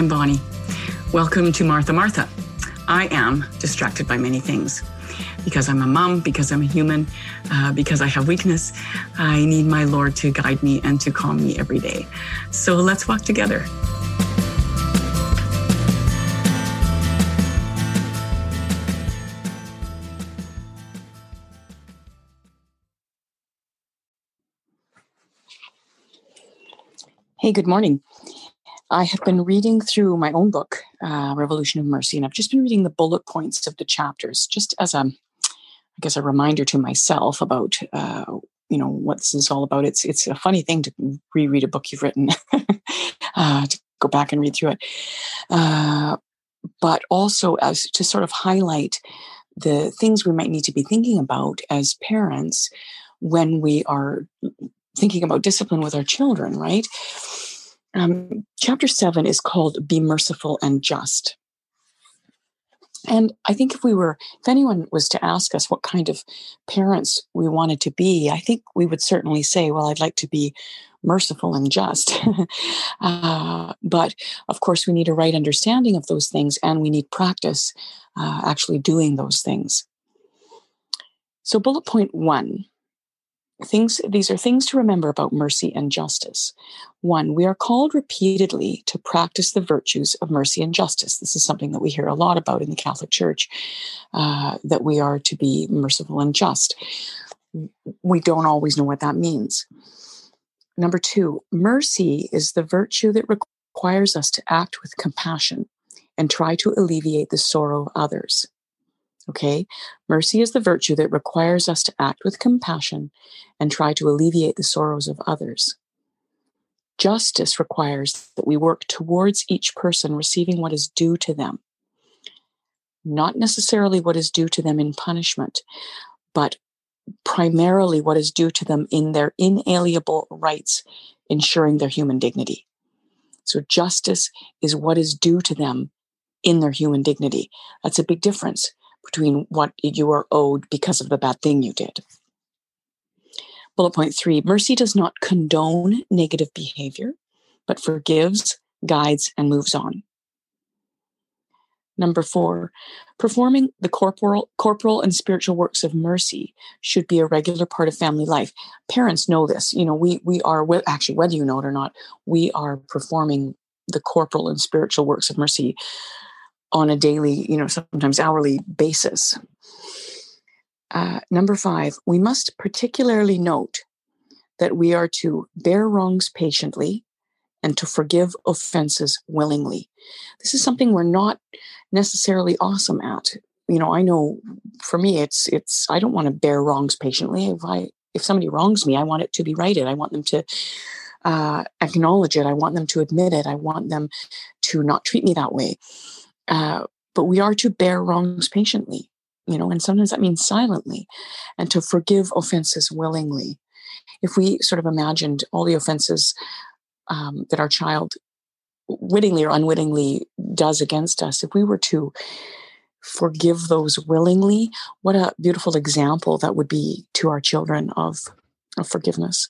I'm Bonnie. Welcome to Martha Martha. I am distracted by many things. Because I'm a mom, because I'm a human, uh, because I have weakness, I need my Lord to guide me and to calm me every day. So let's walk together. Hey, good morning. I have been reading through my own book, uh, Revolution of Mercy, and I've just been reading the bullet points of the chapters, just as a, I guess, a reminder to myself about, uh, you know, what this is all about. It's it's a funny thing to reread a book you've written, uh, to go back and read through it, uh, but also as to sort of highlight the things we might need to be thinking about as parents when we are thinking about discipline with our children, right? Um, chapter seven is called Be Merciful and Just. And I think if we were, if anyone was to ask us what kind of parents we wanted to be, I think we would certainly say, well, I'd like to be merciful and just. uh, but of course, we need a right understanding of those things and we need practice uh, actually doing those things. So, bullet point one things these are things to remember about mercy and justice. One we are called repeatedly to practice the virtues of mercy and justice. This is something that we hear a lot about in the catholic church uh, that we are to be merciful and just. We don't always know what that means. Number two mercy is the virtue that requires us to act with compassion and try to alleviate the sorrow of others Okay. Mercy is the virtue that requires us to act with compassion and try to alleviate the sorrows of others. Justice requires that we work towards each person receiving what is due to them. Not necessarily what is due to them in punishment, but primarily what is due to them in their inalienable rights, ensuring their human dignity. So, justice is what is due to them in their human dignity. That's a big difference between what you are owed because of the bad thing you did. Bullet point three mercy does not condone negative behavior, but forgives, guides, and moves on. Number four, performing the corporal, corporal and spiritual works of mercy should be a regular part of family life. Parents know this. You know, we we are actually whether you know it or not, we are performing the corporal and spiritual works of mercy on a daily, you know, sometimes hourly basis. Uh, number five, we must particularly note that we are to bear wrongs patiently and to forgive offenses willingly. This is something we're not necessarily awesome at. You know, I know for me, it's it's I don't want to bear wrongs patiently. If I if somebody wrongs me, I want it to be righted. I want them to uh, acknowledge it. I want them to admit it. I want them to not treat me that way. Uh, but we are to bear wrongs patiently, you know, and sometimes that means silently, and to forgive offenses willingly. If we sort of imagined all the offenses um, that our child wittingly or unwittingly does against us, if we were to forgive those willingly, what a beautiful example that would be to our children of, of forgiveness.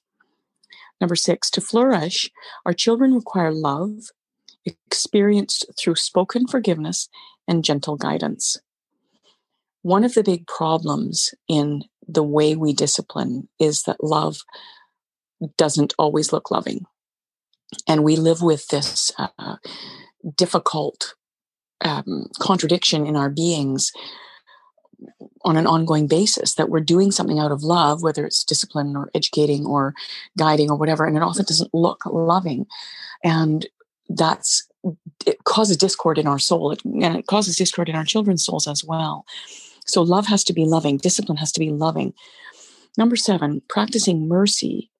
Number six, to flourish, our children require love, experienced through spoken forgiveness and gentle guidance. One of the big problems in the way we discipline is that love doesn't always look loving. And we live with this uh, difficult um, contradiction in our beings on an ongoing basis that we're doing something out of love, whether it's discipline or educating or guiding or whatever, and it often doesn't look loving. And that's it causes discord in our soul and it causes discord in our children's souls as well. So love has to be loving discipline has to be loving. Number seven practicing mercy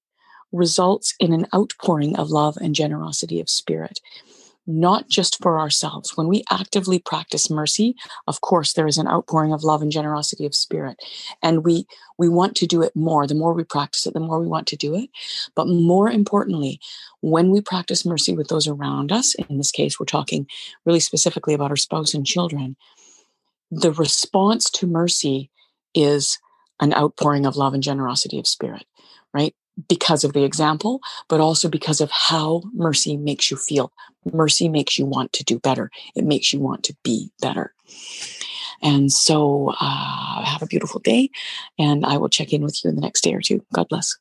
results in an outpouring of love and generosity of spirit not just for ourselves. When we actively practice mercy, of course, there is an outpouring of love and generosity of spirit. And we we want to do it more. The more we practice it, the more we want to do it. But more importantly, when we practice mercy with those around us, in this case, we're talking really specifically about our spouse and children, the response to mercy is an outpouring of love and generosity of spirit, right? Because of the example, but also because of how mercy makes you feel. Mercy makes you want to do better. It makes you want to be better. And so, uh, have a beautiful day, and I will check in with you in the next day or two. God bless.